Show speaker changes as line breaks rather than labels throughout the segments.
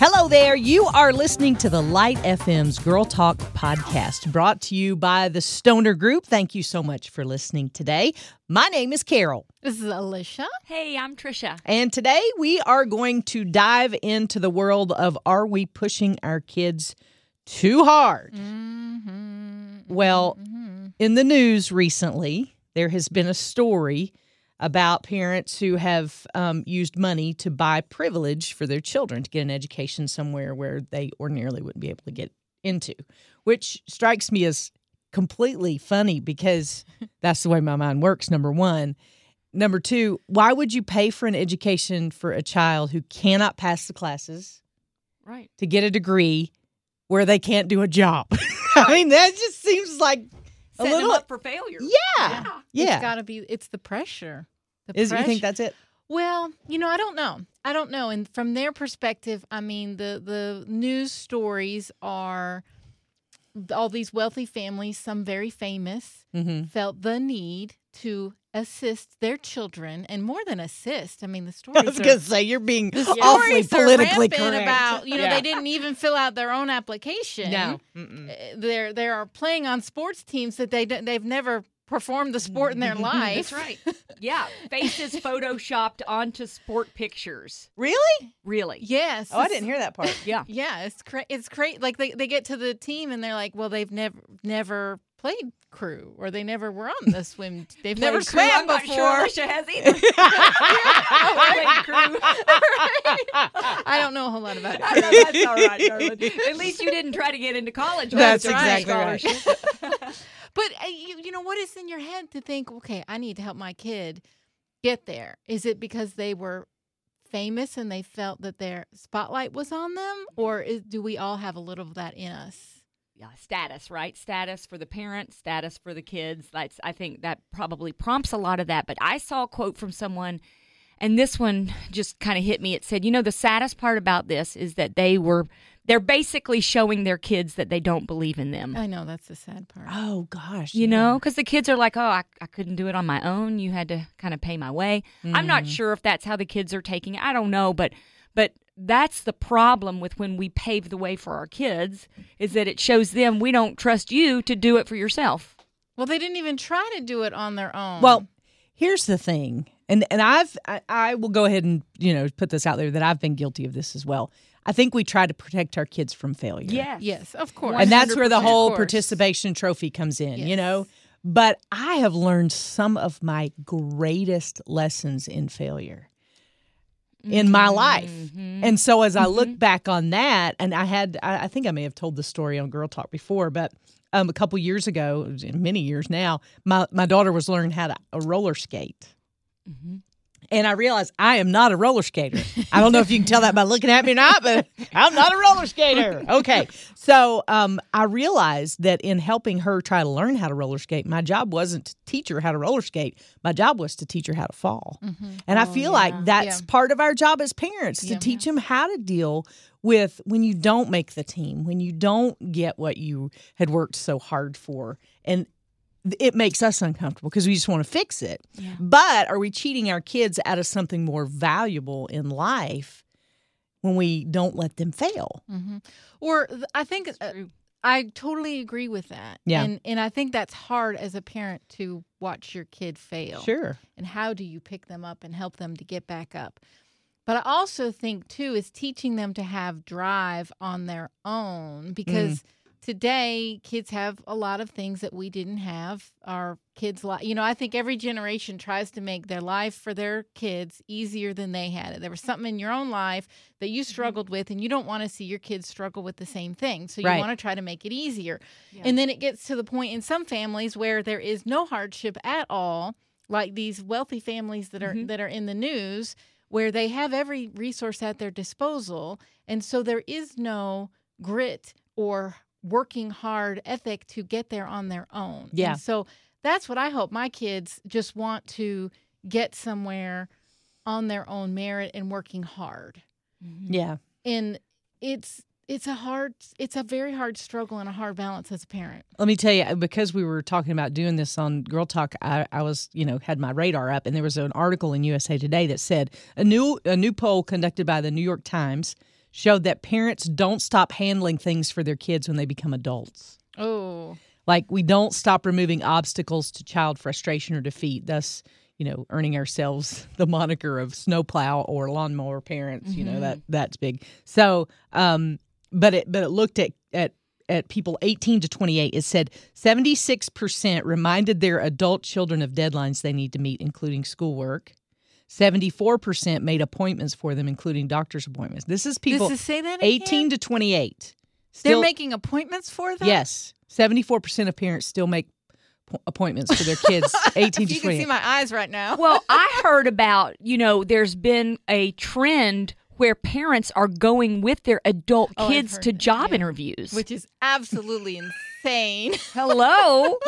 Hello there. You are listening to the Light FM's Girl Talk podcast, brought to you by the Stoner Group. Thank you so much for listening today. My name is Carol.
This is Alicia.
Hey, I'm Trisha.
And today we are going to dive into the world of are we pushing our kids too hard?
Mm-hmm.
Well, in the news recently, there has been a story about parents who have um, used money to buy privilege for their children to get an education somewhere where they ordinarily wouldn't be able to get into, which strikes me as completely funny because that's the way my mind works, number one. Number two, why would you pay for an education for a child who cannot pass the classes
Right.
to get a degree where they can't do a job? I mean, that just seems like a little.
them up for failure.
Yeah.
It's
Yeah.
got to be. It's the pressure. The
Is you think that's it?
Well, you know, I don't know. I don't know. And from their perspective, I mean, the the news stories are all these wealthy families, some very famous,
Mm-hmm.
felt the need to assist their children, and more than assist. I mean, the
story
I
was gonna say you're being
the
awfully
stories are
politically
rampant
correct.
about you know
Yeah.
they didn't even fill out their own application.
No. Mm-mm.
Uh, they're they are playing on sports teams that they they've never performed the sport in their life.
That's right. Yeah. Faces photoshopped onto sport pictures.
Really?
Really.
Yes.
Oh, I didn't hear that part.
Yeah.
Yeah, it's cra- it's great. Like they, they get to the team and they're like, well, they've never never played crew or they never were on the swim. They've never
crew.
swam
not
before.
sure Alicia has either. Crew.
I don't know a whole lot about it.
that's all right, darling. At least you didn't try to get into college.
That's exactly right.
But uh, you you know what is in your head to think, okay, I need to help my kid get there. Is it because they were famous and they felt that their spotlight was on them, or is, do we all have a little of that in us?
Yeah, status, right? Status for the parents, status for the kids. That's I think that probably prompts a lot of that. But I saw a quote from someone, and this one just kind of hit me. It said, "You know, the saddest part about this is that they were they're basically showing their kids that they don't believe in them."
I know that's the sad part.
Oh gosh.
you
yeah.
know, because the kids are like, "Oh, I, I couldn't do it on my own. You had to kind of pay my way." I'm not
Mhm.
sure if that's how the kids are taking it. I don't know, but but that's the problem with when we pave the way for our kids is that it shows them we don't trust you to do it for yourself.
Well, they didn't even try to do it on their own.
Well, here's the thing, and and I've I, I will go ahead and you know put this out there that I've been guilty of this as well. I think we try to protect our kids from failure.
yes, Yes, of course.
and that's where the whole participation trophy comes in. You know. But I have learned some of my greatest lessons in failure in my life.
Mhm.
And so as I look back on that, and I had, I, I think I may have told the story on Girl Talk before, but um, a couple years ago, many years now, my, my daughter was learning how to a roller skate.
Mhm.
And I realized I am not a roller skater. I don't know if you can tell that by looking at me or not, but I'm not a roller skater. Okay. So um, I realized that in helping her try to learn how to roller skate, my job wasn't to teach her how to roller skate. My job was to teach her how to fall. And I feel like that's
Yeah.
part of our job as parents to
Yeah.
teach them how to deal with when you don't make the team, when you don't get what you had worked so hard for. And it makes us uncomfortable because we just want to fix it.
Yeah.
But are we cheating our kids out of something more valuable in life when we don't let them fail?
Mhm. Or I think uh, I totally agree with that.
Yeah.
And and I think that's hard as a parent to watch your kid fail.
Sure.
And how do you pick them up and help them to get back up? But I also think too is teaching them to have drive on their own because today kids have a lot of things that we didn't have. Our kids li you know, I think every generation tries to make their life for their kids easier than they had it. There was something in your own life that you struggled with and you don't want to see your kids struggle with the same thing. So you
Right.
want to try to make it easier.
Yeah.
And then it gets to the point in some families where there is no hardship at all, like these wealthy families that are
Mhm.
that are in the news where they have every resource at their disposal and so there is no grit or working hard ethic to get there on their own.
Yeah.
And so that's what I hope my kids just want to get somewhere on their own merit and working hard. Mm-hmm.
Yeah.
And it's it's a hard it's a very hard struggle and a hard balance as a parent.
Let me tell you, because we were talking about doing this on Girl Talk, I, I was, you know, had my radar up, and there was an article in USA Today that said a new a new poll conducted by the New York Times showed that parents don't stop handling things for their kids when they become adults.
Oh.
Like we don't stop removing obstacles to child frustration or defeat, thus, you know, earning ourselves the moniker of snowplow or lawnmower parents. You know that that's big. So, um, but it but it looked at at at people 18 to 28 it said 76% reminded their adult children of deadlines they need to meet including schoolwork 74% made appointments for them including doctor's appointments this is people
This is, say that
18 to 28
They're making appointments for them?
yes 74% of parents still make appointments for their kids 18
If
to
you can see my eyes right now.
Well, I heard about, you know, there's been a trend where parents are going with their adult
Oh,
kids
heard
to
that,
job
yeah.
interviews.
Which is absolutely insane.
Hello.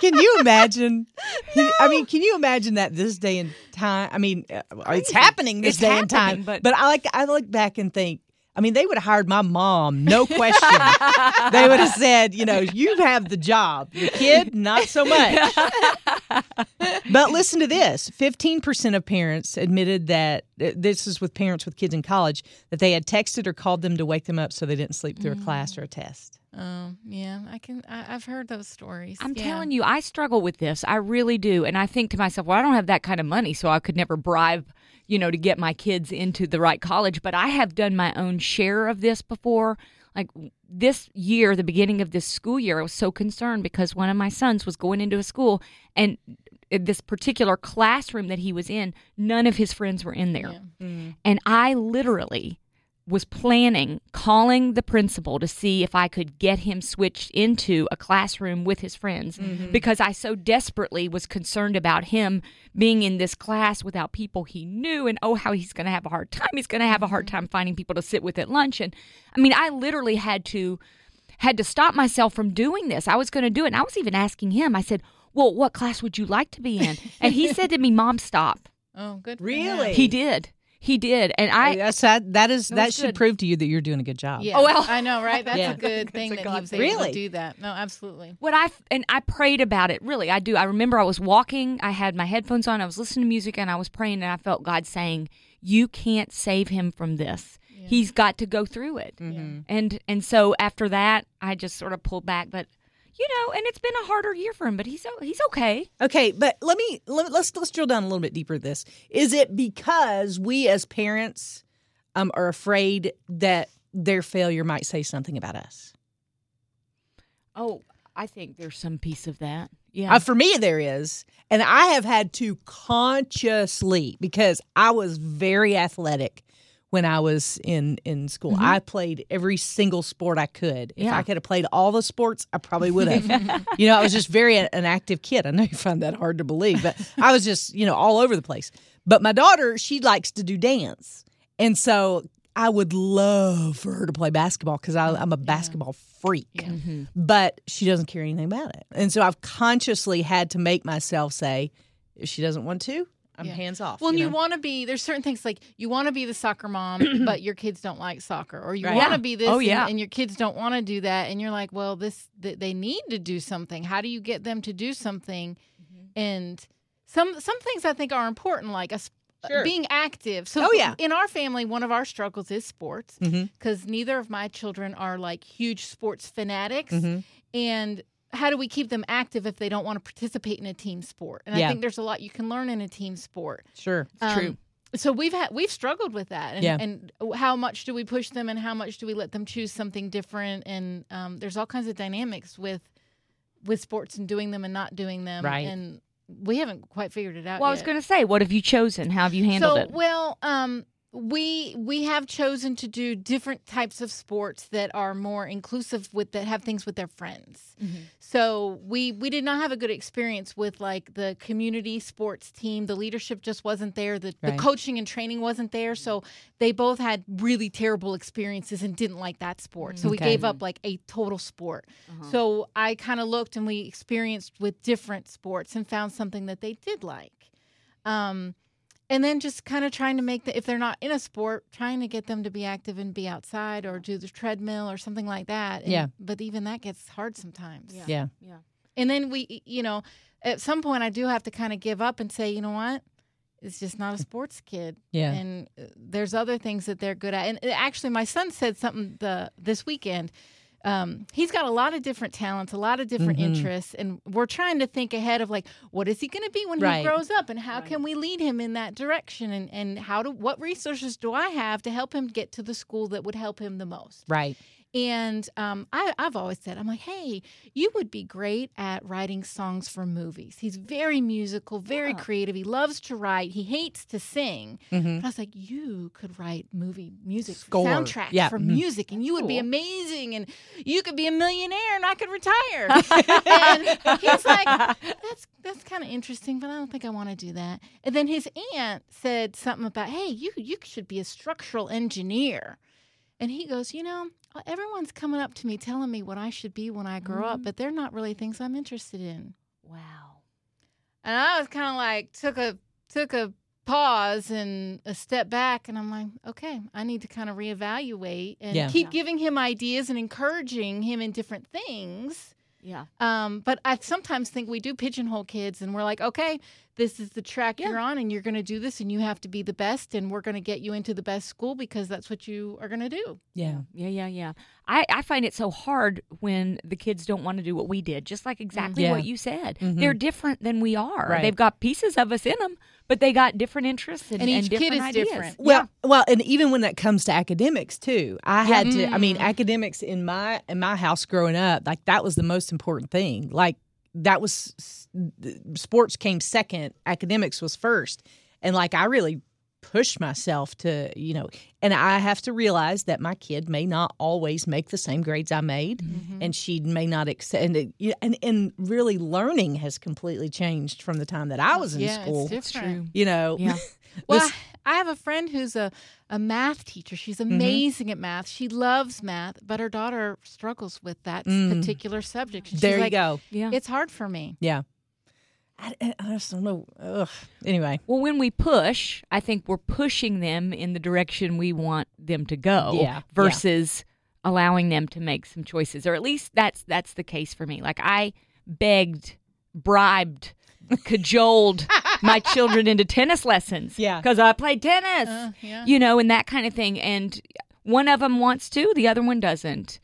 can you imagine can- i mean can you imagine that this day and time i mean uh, it's happening this
It's
day and time
but-
but i like i look back and think I mean, they would have hired my mom, no question. they would have said, you know, you have the job. Your kid, not so much. but listen to this 15% of parents admitted that uh, this is with parents with kids in college that they had texted or called them to wake them up so they didn't sleep through a class or a test.
Oh, yeah. I can I, I've heard those stories.
I'm
yeah.
telling you, I struggle with this. I really do. And I think to myself, well, I don't have that kind of money, so I could never bribe, you know, to get my kids into the right college. But I have done my own share of this before. Like this year, the beginning of this school year, I was so concerned because one of my sons was going into a school and uh, this particular classroom that he was in, none of his friends were in there. Mm-hmm. And I literally was planning calling the principal to see if I could get him switched into a classroom with his friends mm-hmm. because I so desperately was concerned about him being in this class without people he knew and oh how he's going to have a hard time he's going to have a hard mm-hmm. time finding people to sit with at lunch and I mean I literally had to had to stop myself from doing this. I was going to do it and I was even asking him. I said, "Well, what class would you like to be in?" And he said to me, "Mom, stop."
Oh, good.
Really?
He did. He did. And I oh,
That's that. That is
That
that should
good.
prove to you that you're doing a good job.
Yeah.
Oh, well.
I know, right? That's
Yeah.
a good thing
That's a
that he was able
Really?
to do that. No, absolutely.
What I and I prayed about it. Really, I do. I remember I was walking. I had my headphones on. I was listening to music, and I was praying. And I felt God saying, "You can't save him from this. He's got to go through it." Mm-hmm. And and so after that, I just sort of pulled back. But you know, and it's been a harder year for him. But he's he's okay.
Okay, but let me let, let's let's drill down a little bit deeper. This is it because we as parents um, are afraid that their failure might say something about us.
Oh, I think there's some piece of that. Yeah.
Uh, for me, there is, and I have had to consciously because I was very athletic when I was in in school. I played every single sport I could. If
Yeah.
I could have played all the sports, I probably would have. you know, I was just very an active kid. I know you find that hard to believe, but I was just you know all over the place. But my daughter, she likes to do dance, and so I would love for her to play basketball because I'm a basketball freak
Mm-hmm.
but she doesn't care anything about it. And so I've consciously had to make myself say, if she doesn't want to, I'm
Yeah.
hands off.
Well, you,
know?
want to be there's certain things like you want to be the soccer mom, but your kids don't like soccer, or you
Right.
want
Yeah.
to be this,
Oh, yeah.
and, your kids don't want to do that, and you're like, well, this th- they need to do something. How do you get them to do something?
Mm-hmm.
And some some things I think are important, like us
Sure.
being active. So,
Oh, yeah.
in our family, one of our struggles is sports because neither of my children are like huge sports fanatics,
Mhm.
and how do we keep them active if they don't want to participate in a team sport? And
Yeah.
I think there's a lot you can learn in a team sport.
Sure.
It's true.
So we've had we've struggled with that, and,
Yeah.
and how much do we push them, and how much do we let them choose something different? And um, there's all kinds of dynamics with with sports and doing them and not doing them,
Right.
And we haven't quite figured it out.
Well, I was going to say, what have you chosen? How have you handled
so
it?
well, um, we we have chosen to do different types of sports that are more inclusive with that have things with their friends.
Mm-hmm.
So we we did not have a good experience with like the community sports team. The leadership just wasn't there. The,
Right.
the coaching and training wasn't there. So they both had really terrible experiences and didn't like that sport. So we gave up like a total sport.
Uh-huh.
So I kind of looked and we experienced with different sports and found something that they did like. Um, and then just kind of trying to make the if they're not in a sport, trying to get them to be active and be outside or do the treadmill or something like that. And-
Yeah.
But even that gets hard sometimes.
Yeah.
Yeah.
yeah.
And then we, you know, at some point I do have to kind of give up and say, you know what it's just not a sports kid.
Yeah.
And uh, there's other things that they're good at. And uh, actually, my son said something the this weekend. Um, he's got a lot of different talents, a lot of different
Mhm.
interests, and we're trying to think ahead of like, what is he going to be when
Right.
he grows up, and how
Right.
can we lead him in that direction, and and how do what resources do I have to help him get to the school that would help him the most?
Right.
And um, I, I've always said, I'm like, hey, you would be great at writing songs for movies. He's very musical, very
Yeah.
creative. He loves to write. He hates to sing.
hmm
But I was like, you could write movie music
Score.
soundtracks
Yeah.
for
Mhm.
music, and you would be amazing, and you could be a millionaire, and I could retire. and he's like, that's that's kind of interesting, but I don't think I want to do that. And then his aunt said something about, hey, you you should be a structural engineer. And he goes, you know, uh, everyone's coming up to me telling me what I should be when I grow up,
Mhm.
but they're not really things I'm interested in.
Wow.
And I was kind of like took a took a pause and a step back and I'm like, okay, I need to kind of reevaluate and
Yeah.
keep
Yeah.
giving him ideas and encouraging him in different things.
Yeah.
Um, but I sometimes think we do pigeonhole kids and we're like, okay, this is the track
Yeah.
you're on and you're going to do this and you have to be the best and we're going to get you into the best school because that's what you are going to do.
Yeah.
Yeah, yeah, yeah. I, I find it so hard when the kids don't want to do what we did, just like exactly
Yeah.
what you said.
Mhm.
They're different than we are.
Right.
They've got pieces of us in them, but they got different interests and,
And each kid
different
is
ideas.
different.
Well, well, and even when that comes to academics too, I had to. I mean,
Mm.
academics in my in my house growing up, like that was the most important thing. Like that was sports came second, academics was first, and like I really pushed myself to, you know, and I have to realize that my kid may not always make the same grades I made,
Mm-hmm.
and she may not accept. And, and and really, learning has completely changed from the time that I was in
yeah,
school.
it's different.
true.
You know,
Yeah.
Well,
This-
I have a friend who's a, a math teacher. She's
Mm-hmm.
amazing at math. She loves math, but her daughter struggles with that
Mm.
particular subject. She's
there you
like,
go.
Yeah.
It's hard for me.
Yeah. I, I- just don't know. Ugh. Anyway.
Well, when we push, I think we're pushing them in the direction we want them to go
Yeah, yeah.
versus allowing them to make some choices. Or at least that's that's the case for me. Like I begged, bribed, cajoled my children into tennis lessons.
Yeah.
Because I played tennis.
Uh, yeah.
You know, and that kind of thing. And one of them wants to, the other one doesn't.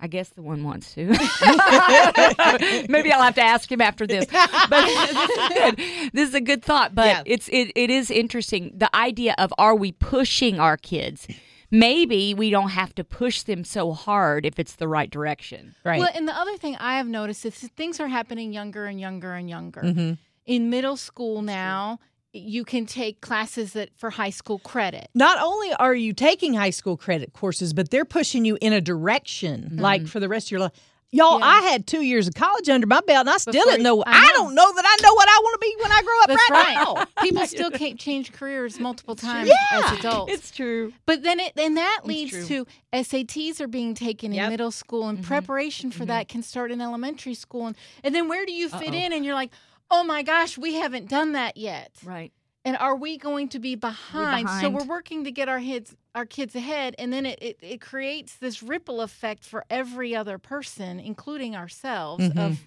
I guess the one wants to. Maybe I'll have to ask him after this. But this is good. This is a good thought. But
Yeah.
it's it, it is interesting. The idea of are we pushing our kids? Maybe we don't have to push them so hard if it's the right direction.
Right.
Well, and the other thing I have noticed is things are happening younger and younger and younger.
hmm
In middle school now, you can take classes that for high school credit.
Not only are you taking high school credit courses, but they're pushing you in a direction, mm-hmm. like for the rest of your life. Y'all,
Yeah.
I had two years of college under my belt, and I still
Before
didn't know.
I
I,
know.
don't know that I know what I want to be when I grow up
That's
right,
right.
now.
People still can't change careers multiple times
Yeah.
as adults.
It's true.
But then it and that
It's
leads
true.
to SATs are being taken
Yep.
in middle school and mm-hmm. preparation for mm-hmm. that can start in elementary school and, and then where do you fit
Uh-oh.
in and you're like, "Oh my gosh, we haven't done that yet."
Right.
And are we going to be behind? So
behind.
we're working to get our kids our kids ahead and then it, it, it creates this ripple effect for every other person, including ourselves
Mhm.
of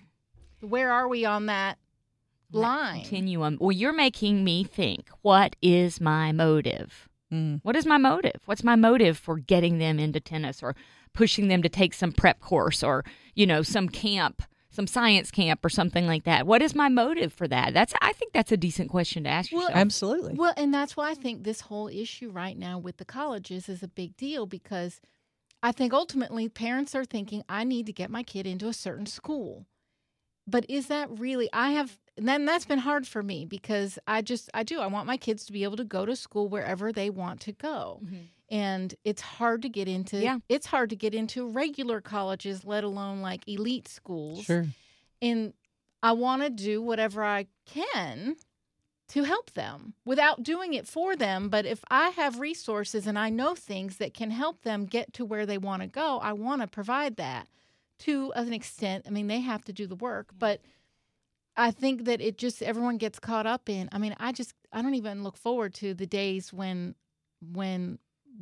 where are we on that
That
line?
Continuum. Well, you're making me think. What is my motive?
Mm.
What is my motive? What's my motive for getting them into tennis or pushing them to take some prep course or, you know, some camp, some science camp or something like that? What is my motive for that? That's I think that's a decent question to ask
Well,
yourself.
Absolutely.
Well, and that's why I think this whole issue right now with the colleges is a big deal because I think ultimately parents are thinking, I need to get my kid into a certain school. But is that really, I have, and then that's been hard for me because I just, I do, I want my kids to be able to go to school wherever they want to go.
Mhm.
And it's hard to get into,
Yeah.
it's hard to get into regular colleges, let alone like elite schools
Sure.
and I want to do whatever I can to help them without doing it for them. But if I have resources and I know things that can help them get to where they want to go, I want to provide that to an extent. I mean, they have to do the work, but I think that it just everyone gets caught up in. I mean, I just I don't even look forward to the days when when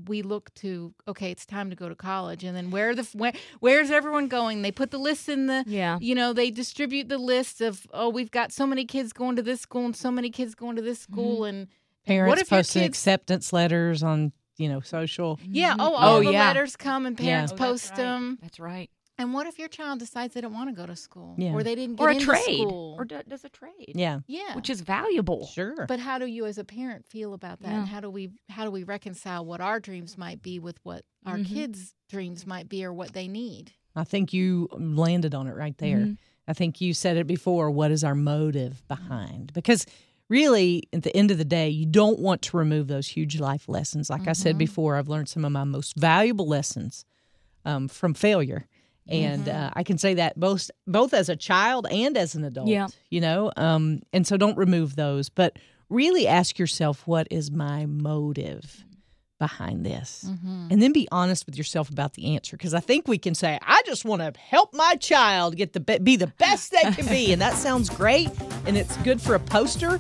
we look to okay, it's time to go to college, and then where the where, where's everyone going? They put the list in the
yeah.
you know they distribute the list of oh we've got so many kids going to this school and so many kids going to this school and
Parents
what if your
posting
kids
acceptance letters on you know social.
Yeah. Oh,
Mhm.
all
Oh,
the
yeah.
letters come and
Yeah.
parents
Oh, that's
post
right.
them.
That's right.
And what if your child decides they don't want to go to school,
Yeah.
or they didn't get
Or a
into
trade.
school,
Or do, does a trade.
Yeah,
yeah,
Which is valuable.
sure.
But how do you, as a parent, feel about that?
Yeah.
And how do we how do we reconcile what our dreams might be with what our
Mhm.
kids' dreams might be, or what they need?
I think you landed on it right there.
Mhm.
I think you said it before. What is our motive behind? Because really, at the end of the day, you don't want to remove those huge life lessons. Like I said
Mhm.
before, I've learned some of my most valuable lessons um, from failure. And
Mhm.
uh, I can say that both both as a child and as an adult.
Yeah.
You know, um, and so don't remove those, but really ask yourself, what is my motive behind this?
Mm-hmm.
and then be honest with yourself about the answer because i think we can say i just want to help my child get the be-, be the best they can be and that sounds great and it's good for a poster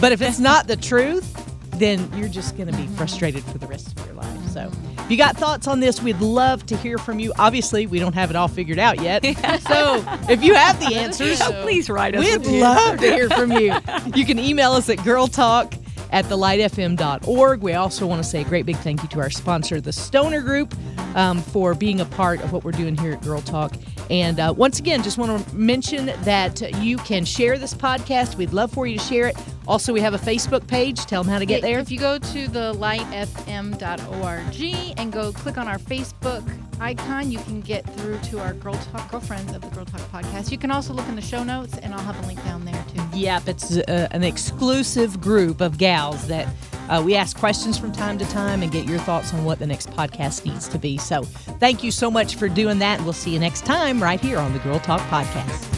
but if it's not the truth then you're just going to be frustrated for the rest of your life so if you got thoughts on this we'd love to hear from you obviously we don't have it all figured out yet so if you have the answers
So-
Please write us.
We'd love to hear from you. You can email us at girltalk at thelightfm.org. We also want to say a great big thank you to our sponsor, the Stoner Group, um, for being a part of what we're doing here at Girl Talk. And uh, once again, just want to mention that you can share this podcast. We'd love for you to share it. Also, we have a Facebook page. Tell them how to get there.
If you go to the lightfm.org and go click on our Facebook icon, you can get through to our Girl Talk girlfriends of the Girl Talk podcast. You can also look in the show notes, and I'll have a link down there too.
Yep, it's uh, an exclusive group of gals that uh, we ask questions from time to time and get your thoughts on what the next podcast needs to be. So, thank you so much for doing that, we'll see you next time right here on the Girl Talk Podcast.